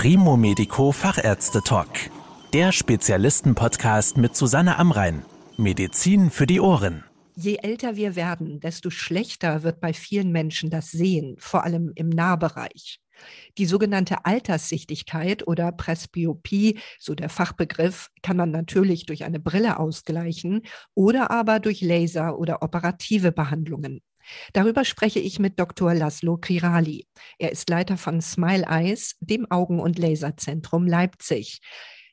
Primo Medico Fachärzte Talk. Der Spezialisten-Podcast mit Susanne Amrein. Medizin für die Ohren. Je älter wir werden, desto schlechter wird bei vielen Menschen das Sehen, vor allem im Nahbereich. Die sogenannte Alterssichtigkeit oder Presbyopie, so der Fachbegriff, kann man natürlich durch eine Brille ausgleichen oder aber durch Laser oder operative Behandlungen. Darüber spreche ich mit Dr. Laszlo Kirali. Er ist Leiter von Smile Eyes, dem Augen- und Laserzentrum Leipzig.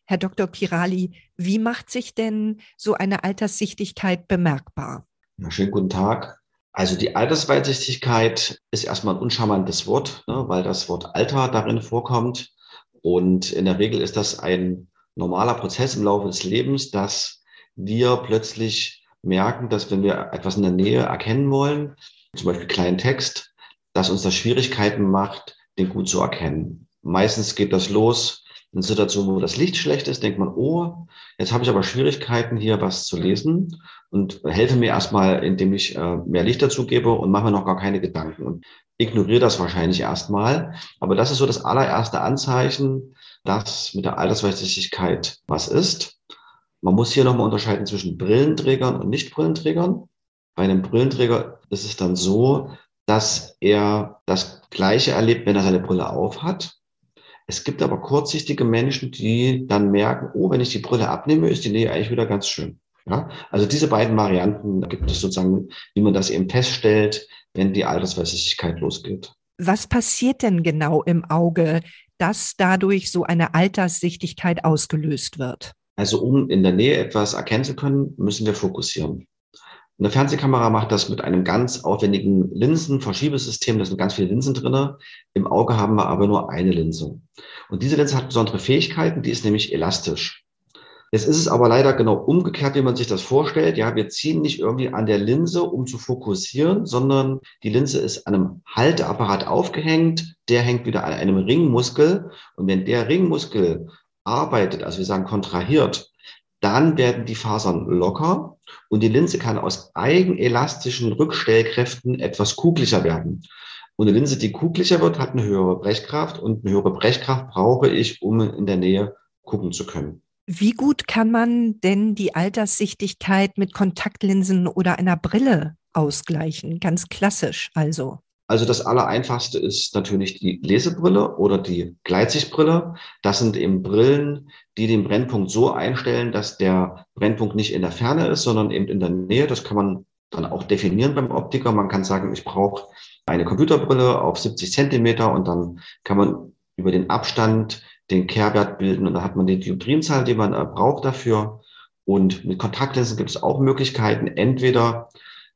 Herr Dr. Kirali, wie macht sich denn so eine Alterssichtigkeit bemerkbar? Ja, schönen guten Tag. Also die Altersweitsichtigkeit ist erstmal ein uncharmantes Wort, ne, weil das Wort Alter darin vorkommt. Und in der Regel ist das ein normaler Prozess im Laufe des Lebens, dass wir plötzlich merken, dass wenn wir etwas in der Nähe erkennen wollen, zum Beispiel kleinen Text, dass uns das Schwierigkeiten macht, den gut zu erkennen. Meistens geht das los in Situationen, wo das Licht schlecht ist, denkt man, oh, jetzt habe ich aber Schwierigkeiten, hier was zu lesen und helfe mir erstmal, indem ich äh, mehr Licht dazu gebe und mache mir noch gar keine Gedanken und ignoriere das wahrscheinlich erstmal. Aber das ist so das allererste Anzeichen, dass mit der Altersweitsichtigkeit was ist. Man muss hier nochmal unterscheiden zwischen Brillenträgern und Nicht-Brillenträgern. Bei einem Brillenträger ist es dann so, dass er das Gleiche erlebt, wenn er seine Brille auf hat. Es gibt aber kurzsichtige Menschen, die dann merken, oh, wenn ich die Brille abnehme, ist die Nähe eigentlich wieder ganz schön. Ja, also diese beiden Varianten gibt es sozusagen, wie man das eben feststellt, wenn die Altersweisigkeit losgeht. Was passiert denn genau im Auge, dass dadurch so eine Alterssichtigkeit ausgelöst wird? Also um in der Nähe etwas erkennen zu können, müssen wir fokussieren. Eine Fernsehkamera macht das mit einem ganz aufwendigen Linsenverschiebesystem. Da sind ganz viele Linsen drinne. Im Auge haben wir aber nur eine Linse. Und diese Linse hat besondere Fähigkeiten, die ist nämlich elastisch. Jetzt ist es aber leider genau umgekehrt, wie man sich das vorstellt. Ja, wir ziehen nicht irgendwie an der Linse, um zu fokussieren, sondern die Linse ist an einem Halteapparat aufgehängt. Der hängt wieder an einem Ringmuskel. Und wenn der Ringmuskel arbeitet, also wir sagen kontrahiert, dann werden die Fasern locker und die Linse kann aus eigenelastischen Rückstellkräften etwas kuglicher werden. Und eine Linse, die kuglicher wird, hat eine höhere Brechkraft und eine höhere Brechkraft brauche ich, um in der Nähe gucken zu können. Wie gut kann man denn die Alterssichtigkeit mit Kontaktlinsen oder einer Brille ausgleichen? Ganz klassisch also. Also das Allereinfachste ist natürlich die Lesebrille oder die Gleitsichtbrille. Das sind eben Brillen, die den Brennpunkt so einstellen, dass der Brennpunkt nicht in der Ferne ist, sondern eben in der Nähe. Das kann man dann auch definieren beim Optiker. Man kann sagen, ich brauche eine Computerbrille auf 70 Zentimeter und dann kann man über den Abstand den Kehrwert bilden und da hat man die Dioptrienzahl, die man äh, braucht dafür. Und mit Kontaktlinsen gibt es auch Möglichkeiten, entweder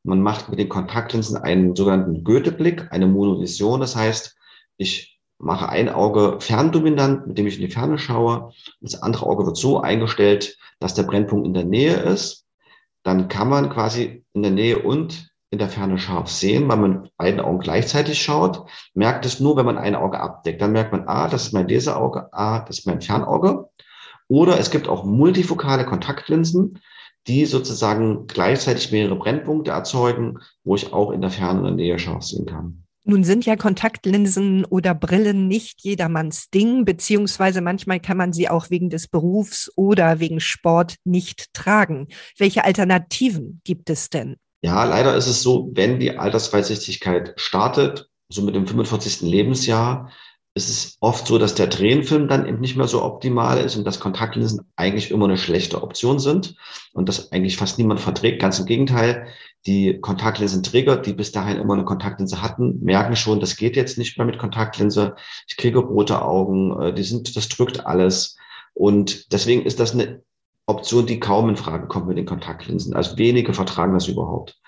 man macht mit den Kontaktlinsen einen sogenannten Goethe-Blick, eine Monovision. Das heißt, ich mache ein Auge ferndominant, mit dem ich in die Ferne schaue. Das andere Auge wird so eingestellt, dass der Brennpunkt in der Nähe ist. Dann kann man quasi in der Nähe und in der Ferne scharf sehen, weil man beiden Augen gleichzeitig schaut. Merkt es nur, wenn man ein Auge abdeckt. Dann merkt man, ah, das ist mein Leseauge, ah, das ist mein Fernauge. Oder es gibt auch multifokale Kontaktlinsen die sozusagen gleichzeitig mehrere Brennpunkte erzeugen, wo ich auch in der Ferne und Nähe scharf sehen kann. Nun sind ja Kontaktlinsen oder Brillen nicht jedermanns Ding, beziehungsweise manchmal kann man sie auch wegen des Berufs oder wegen Sport nicht tragen. Welche Alternativen gibt es denn? Ja, leider ist es so, wenn die Altersweitsichtigkeit startet, so mit dem 45. Lebensjahr, es ist oft so, dass der Drehenfilm dann eben nicht mehr so optimal ist und dass Kontaktlinsen eigentlich immer eine schlechte Option sind und das eigentlich fast niemand verträgt. Ganz im Gegenteil, die Kontaktlinsenträger, die bis dahin immer eine Kontaktlinse hatten, merken schon, das geht jetzt nicht mehr mit Kontaktlinse. Ich kriege rote Augen, äh, die sind, das drückt alles. Und deswegen ist das eine Option, die kaum in Frage kommt mit den Kontaktlinsen. Also wenige vertragen das überhaupt.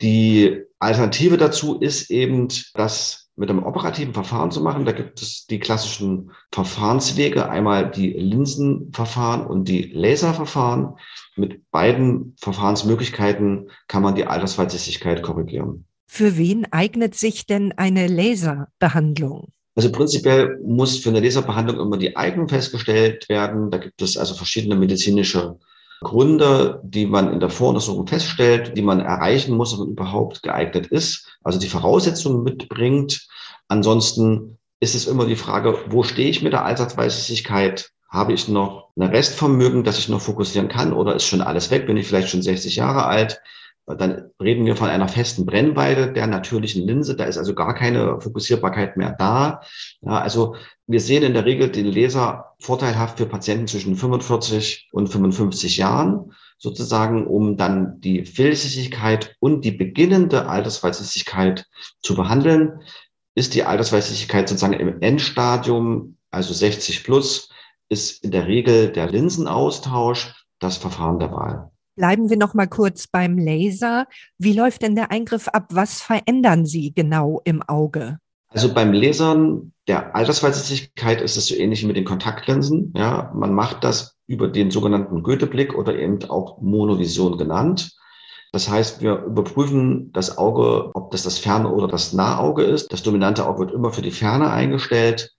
Die Alternative dazu ist eben, dass mit einem operativen Verfahren zu machen. Da gibt es die klassischen Verfahrenswege, einmal die Linsenverfahren und die Laserverfahren. Mit beiden Verfahrensmöglichkeiten kann man die Altersweitsichtigkeit korrigieren. Für wen eignet sich denn eine Laserbehandlung? Also prinzipiell muss für eine Laserbehandlung immer die Eignung festgestellt werden. Da gibt es also verschiedene medizinische Gründe, die man in der Voruntersuchung feststellt, die man erreichen muss, ob man überhaupt geeignet ist, also die Voraussetzungen mitbringt. Ansonsten ist es immer die Frage, wo stehe ich mit der Allsatzweitsichtigkeit? Habe ich noch ein Restvermögen, das ich noch fokussieren kann oder ist schon alles weg? Bin ich vielleicht schon 60 Jahre alt? Dann reden wir von einer festen Brennweite der natürlichen Linse. Da ist also gar keine Fokussierbarkeit mehr da. Ja, also wir sehen in der Regel den Laser vorteilhaft für Patienten zwischen 45 und 55 Jahren, sozusagen, um dann die Fehlsichtigkeit und die beginnende Altersweitsichtigkeit zu behandeln. Ist die Altersweitsichtigkeit sozusagen im Endstadium, also 60 plus, ist in der Regel der Linsenaustausch das Verfahren der Wahl. Bleiben wir noch mal kurz beim Laser. Wie läuft denn der Eingriff ab? Was verändern Sie genau im Auge? Also beim Lasern der Altersweitsichtigkeit ist es so ähnlich wie mit den Kontaktlinsen. Ja, man macht das über den sogenannten Goetheblick oder eben auch Monovision genannt. Das heißt, wir überprüfen das Auge, ob das das Ferne oder das Nahauge ist. Das dominante Auge wird immer für die Ferne eingestellt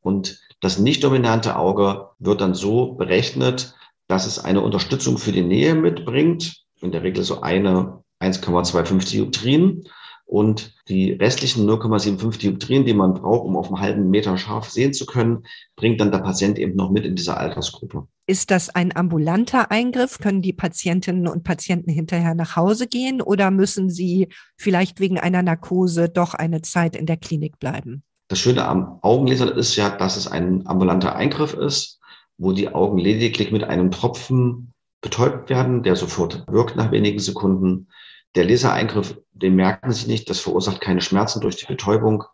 und das nicht dominante Auge wird dann so berechnet, dass es eine Unterstützung für die Nähe mitbringt, in der Regel so eine 1,25 Dioptrien. Und die restlichen 0,75 Dioptrien, die man braucht, um auf einem halben Meter scharf sehen zu können, bringt dann der Patient eben noch mit in dieser Altersgruppe. Ist das ein ambulanter Eingriff? Können die Patientinnen und Patienten hinterher nach Hause gehen oder müssen sie vielleicht wegen einer Narkose doch eine Zeit in der Klinik bleiben? Das Schöne am Augenlaser ist ja, dass es ein ambulanter Eingriff ist wo die Augen lediglich mit einem Tropfen betäubt werden, der sofort wirkt nach wenigen Sekunden. Der Lasereingriff, den merken Sie nicht, das verursacht keine Schmerzen durch die Betäubung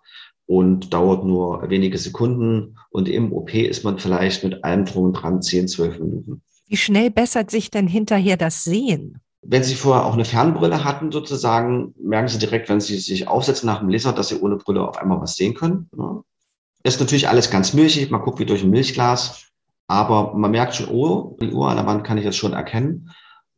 und dauert nur wenige Sekunden. Und im OP ist man vielleicht mit allem drum und dran 10, 12 Minuten. Wie schnell bessert sich denn hinterher das Sehen? Wenn Sie vorher auch eine Fernbrille hatten, sozusagen, merken Sie direkt, wenn Sie sich aufsetzen nach dem Laser, dass Sie ohne Brille auf einmal was sehen können. Das ist natürlich alles ganz milchig. Man guckt wie durch ein Milchglas. Aber man merkt schon, oh, die Uhr an der Wand kann ich jetzt schon erkennen.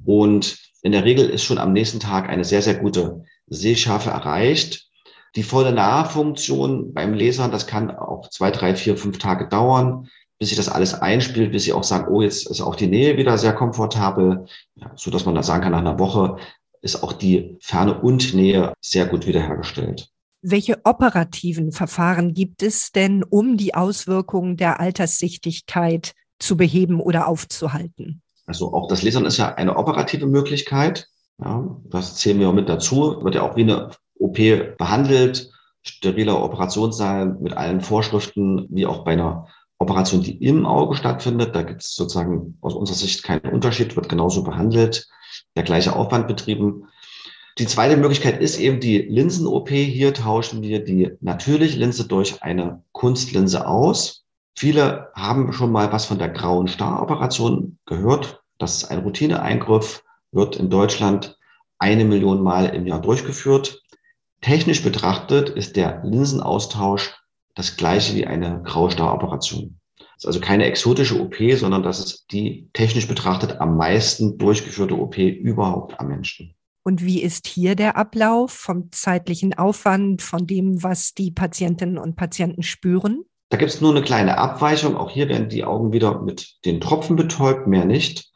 Und in der Regel ist schon am nächsten Tag eine sehr, sehr gute Sehschärfe erreicht. Die volle Nahfunktion beim Lesern, das kann auch zwei, drei, vier, fünf Tage dauern, bis sich das alles einspielt, bis sie auch sagen, oh, jetzt ist auch die Nähe wieder sehr komfortabel, ja, so dass man da sagen kann, nach einer Woche ist auch die Ferne und Nähe sehr gut wiederhergestellt. Welche operativen Verfahren gibt es denn, um die Auswirkungen der Alterssichtigkeit zu beheben oder aufzuhalten? Also auch das Lasern ist ja eine operative Möglichkeit. Ja, das zählen wir mit dazu. Wird ja auch wie eine OP behandelt, steriler Operationssaal mit allen Vorschriften, wie auch bei einer Operation, die im Auge stattfindet. Da gibt es sozusagen aus unserer Sicht keinen Unterschied, wird genauso behandelt, der gleiche Aufwand betrieben. Die zweite Möglichkeit ist eben die Linsen-OP. Hier tauschen wir die natürliche Linse durch eine Kunstlinse aus. Viele haben schon mal was von der grauen Star-Operation gehört. Das ist ein Routineeingriff, wird in Deutschland eine Million Mal im Jahr durchgeführt. Technisch betrachtet ist der Linsenaustausch das gleiche wie eine Graustar-Operation. Das ist also keine exotische OP, sondern das ist die technisch betrachtet am meisten durchgeführte OP überhaupt am Menschen. Und wie ist hier der Ablauf vom zeitlichen Aufwand, von dem, was die Patientinnen und Patienten spüren? Da gibt es nur eine kleine Abweichung. Auch hier werden die Augen wieder mit den Tropfen betäubt, mehr nicht.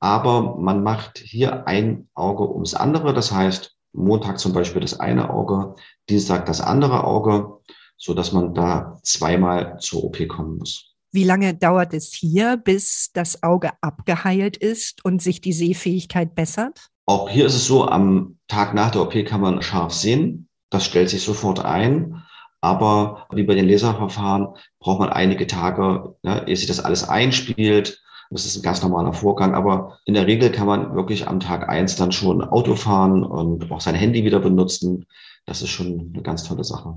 Aber man macht hier ein Auge ums andere. Das heißt, Montag zum Beispiel das eine Auge, Dienstag das andere Auge, so dass man da zweimal zur OP kommen muss. Wie lange dauert es hier, bis das Auge abgeheilt ist und sich die Sehfähigkeit bessert? Auch hier ist es so, am Tag nach der OP kann man scharf sehen. Das stellt sich sofort ein. Aber wie bei den Laserverfahren braucht man einige Tage, ne, ehe sich das alles einspielt. Das ist ein ganz normaler Vorgang. Aber in der Regel kann man wirklich am Tag eins dann schon Auto fahren und auch sein Handy wieder benutzen. Das ist schon eine ganz tolle Sache.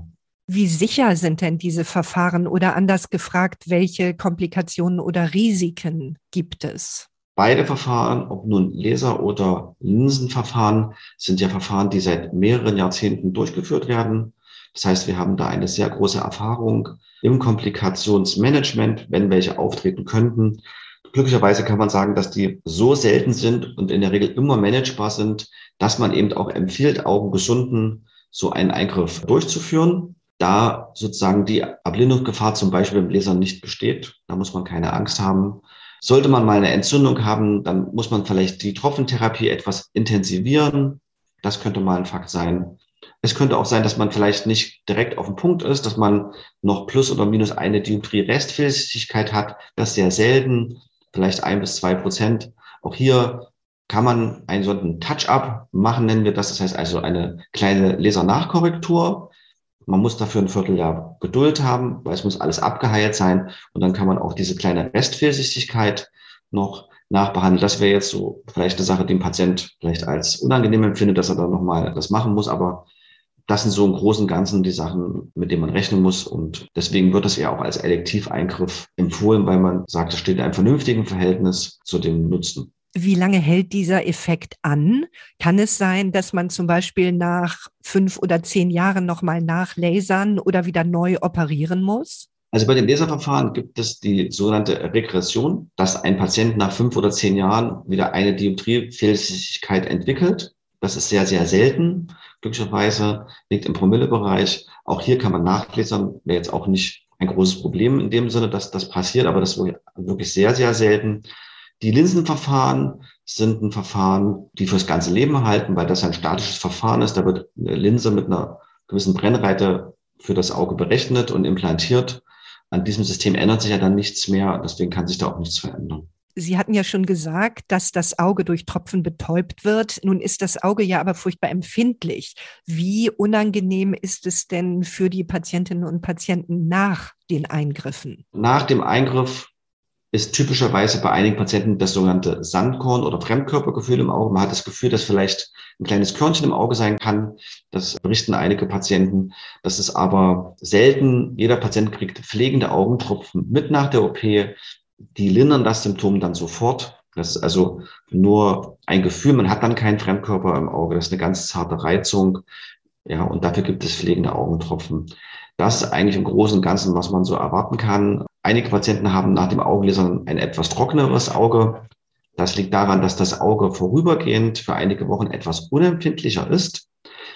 Wie sicher sind denn diese Verfahren oder anders gefragt, welche Komplikationen oder Risiken gibt es? Beide Verfahren, ob nun Laser- oder Linsenverfahren, sind ja Verfahren, die seit mehreren Jahrzehnten durchgeführt werden. Das heißt, wir haben da eine sehr große Erfahrung im Komplikationsmanagement, wenn welche auftreten könnten. Glücklicherweise kann man sagen, dass die so selten sind und in der Regel immer managebar sind, dass man eben auch empfiehlt, Augengesunden so einen Eingriff durchzuführen. Da sozusagen die Erblindungsgefahr zum Beispiel im Laser nicht besteht, da muss man keine Angst haben. Sollte man mal eine Entzündung haben, dann muss man vielleicht die Tropfentherapie etwas intensivieren. Das könnte mal ein Fakt sein. Es könnte auch sein, dass man vielleicht nicht direkt auf dem Punkt ist, dass man noch plus oder minus eine Dioptrie Restfehlsichtigkeit hat. Das sehr selten, vielleicht ein bis zwei Prozent. Auch hier kann man einen solchen Touch-up machen, nennen wir das. Das heißt also eine kleine Lasernachkorrektur. Man muss dafür ein Vierteljahr Geduld haben, weil es muss alles abgeheilt sein. Und dann kann man auch diese kleine Restfehlsichtigkeit noch nachbehandeln. Das wäre jetzt so vielleicht eine Sache, die ein Patient vielleicht als unangenehm empfindet, dass er dann nochmal das machen muss. Aber das sind so im Großen und Ganzen die Sachen, mit denen man rechnen muss. Und deswegen wird es ja auch als Elektiveingriff empfohlen, weil man sagt, es steht in einem vernünftigen Verhältnis zu dem Nutzen. Wie lange hält dieser Effekt an? Kann es sein, dass man zum Beispiel nach fünf oder zehn Jahren nochmal nachlasern oder wieder neu operieren muss? Also bei dem Laserverfahren gibt es die sogenannte Regression, dass ein Patient nach fünf oder zehn Jahren wieder eine Dioptriefehlsichtigkeit entwickelt. Das ist sehr, sehr selten. Glücklicherweise liegt im Promillebereich. Auch hier kann man nachlesen, wäre jetzt auch nicht ein großes Problem in dem Sinne, dass das passiert, aber das ist wirklich sehr, sehr selten. Die Linsenverfahren sind ein Verfahren, die fürs ganze Leben halten, weil das ein statisches Verfahren ist. Da wird eine Linse mit einer gewissen Brennweite für das Auge berechnet und implantiert. An diesem System ändert sich ja dann nichts mehr, deswegen kann sich da auch nichts verändern. Sie hatten ja schon gesagt, dass das Auge durch Tropfen betäubt wird. Nun ist das Auge ja aber furchtbar empfindlich. Wie unangenehm ist es denn für die Patientinnen und Patienten nach den Eingriffen? Nach dem Eingriff ist typischerweise bei einigen Patienten das sogenannte Sandkorn oder Fremdkörpergefühl im Auge. Man hat das Gefühl, dass vielleicht ein kleines Körnchen im Auge sein kann. Das berichten einige Patienten. Das ist aber selten. Jeder Patient kriegt pflegende Augentropfen mit nach der OP. Die lindern das Symptom dann sofort. Das ist also nur ein Gefühl. Man hat dann keinen Fremdkörper im Auge. Das ist eine ganz zarte Reizung. Ja, und dafür gibt es pflegende Augentropfen. Das ist eigentlich im Großen und Ganzen, was man so erwarten kann. Einige Patienten haben nach dem Augenlasern ein etwas trockeneres Auge. Das liegt daran, dass das Auge vorübergehend für einige Wochen etwas unempfindlicher ist.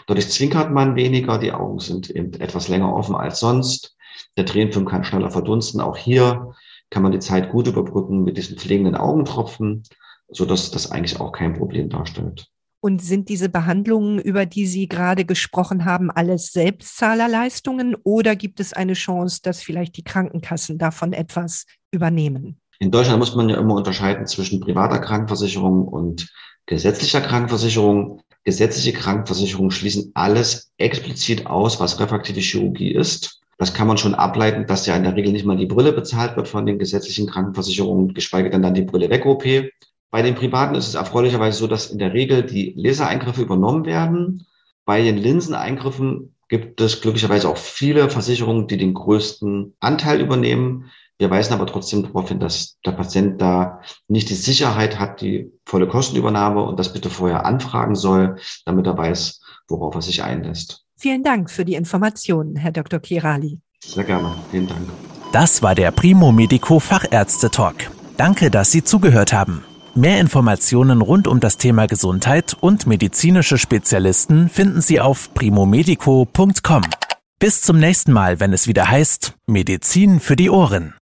Dadurch zwinkert man weniger, die Augen sind eben etwas länger offen als sonst. Der Tränenfilm kann schneller verdunsten. Auch hier kann man die Zeit gut überbrücken mit diesen pflegenden Augentropfen, sodass das eigentlich auch kein Problem darstellt. Und sind diese Behandlungen, über die Sie gerade gesprochen haben, alles Selbstzahlerleistungen oder gibt es eine Chance, dass vielleicht die Krankenkassen davon etwas übernehmen? In Deutschland muss man ja immer unterscheiden zwischen privater Krankenversicherung und gesetzlicher Krankenversicherung. Gesetzliche Krankenversicherungen schließen alles explizit aus, was refraktive Chirurgie ist. Das kann man schon ableiten, dass ja in der Regel nicht mal die Brille bezahlt wird von den gesetzlichen Krankenversicherungen, geschweige denn dann die Brille weg OP. Bei den Privaten ist es erfreulicherweise so, dass in der Regel die Lasereingriffe übernommen werden. Bei den Linseneingriffen gibt es glücklicherweise auch viele Versicherungen, die den größten Anteil übernehmen. Wir weisen aber trotzdem darauf hin, dass der Patient da nicht die Sicherheit hat, die volle Kostenübernahme und das bitte vorher anfragen soll, damit er weiß, worauf er sich einlässt. Vielen Dank für die Informationen, Herr Dr. Kirali. Sehr gerne. Vielen Dank. Das war der Primo Medico Fachärzte Talk. Danke, dass Sie zugehört haben. Mehr Informationen rund um das Thema Gesundheit und medizinische Spezialisten finden Sie auf primomedico.com. Bis zum nächsten Mal, wenn es wieder heißt Medizin für die Ohren.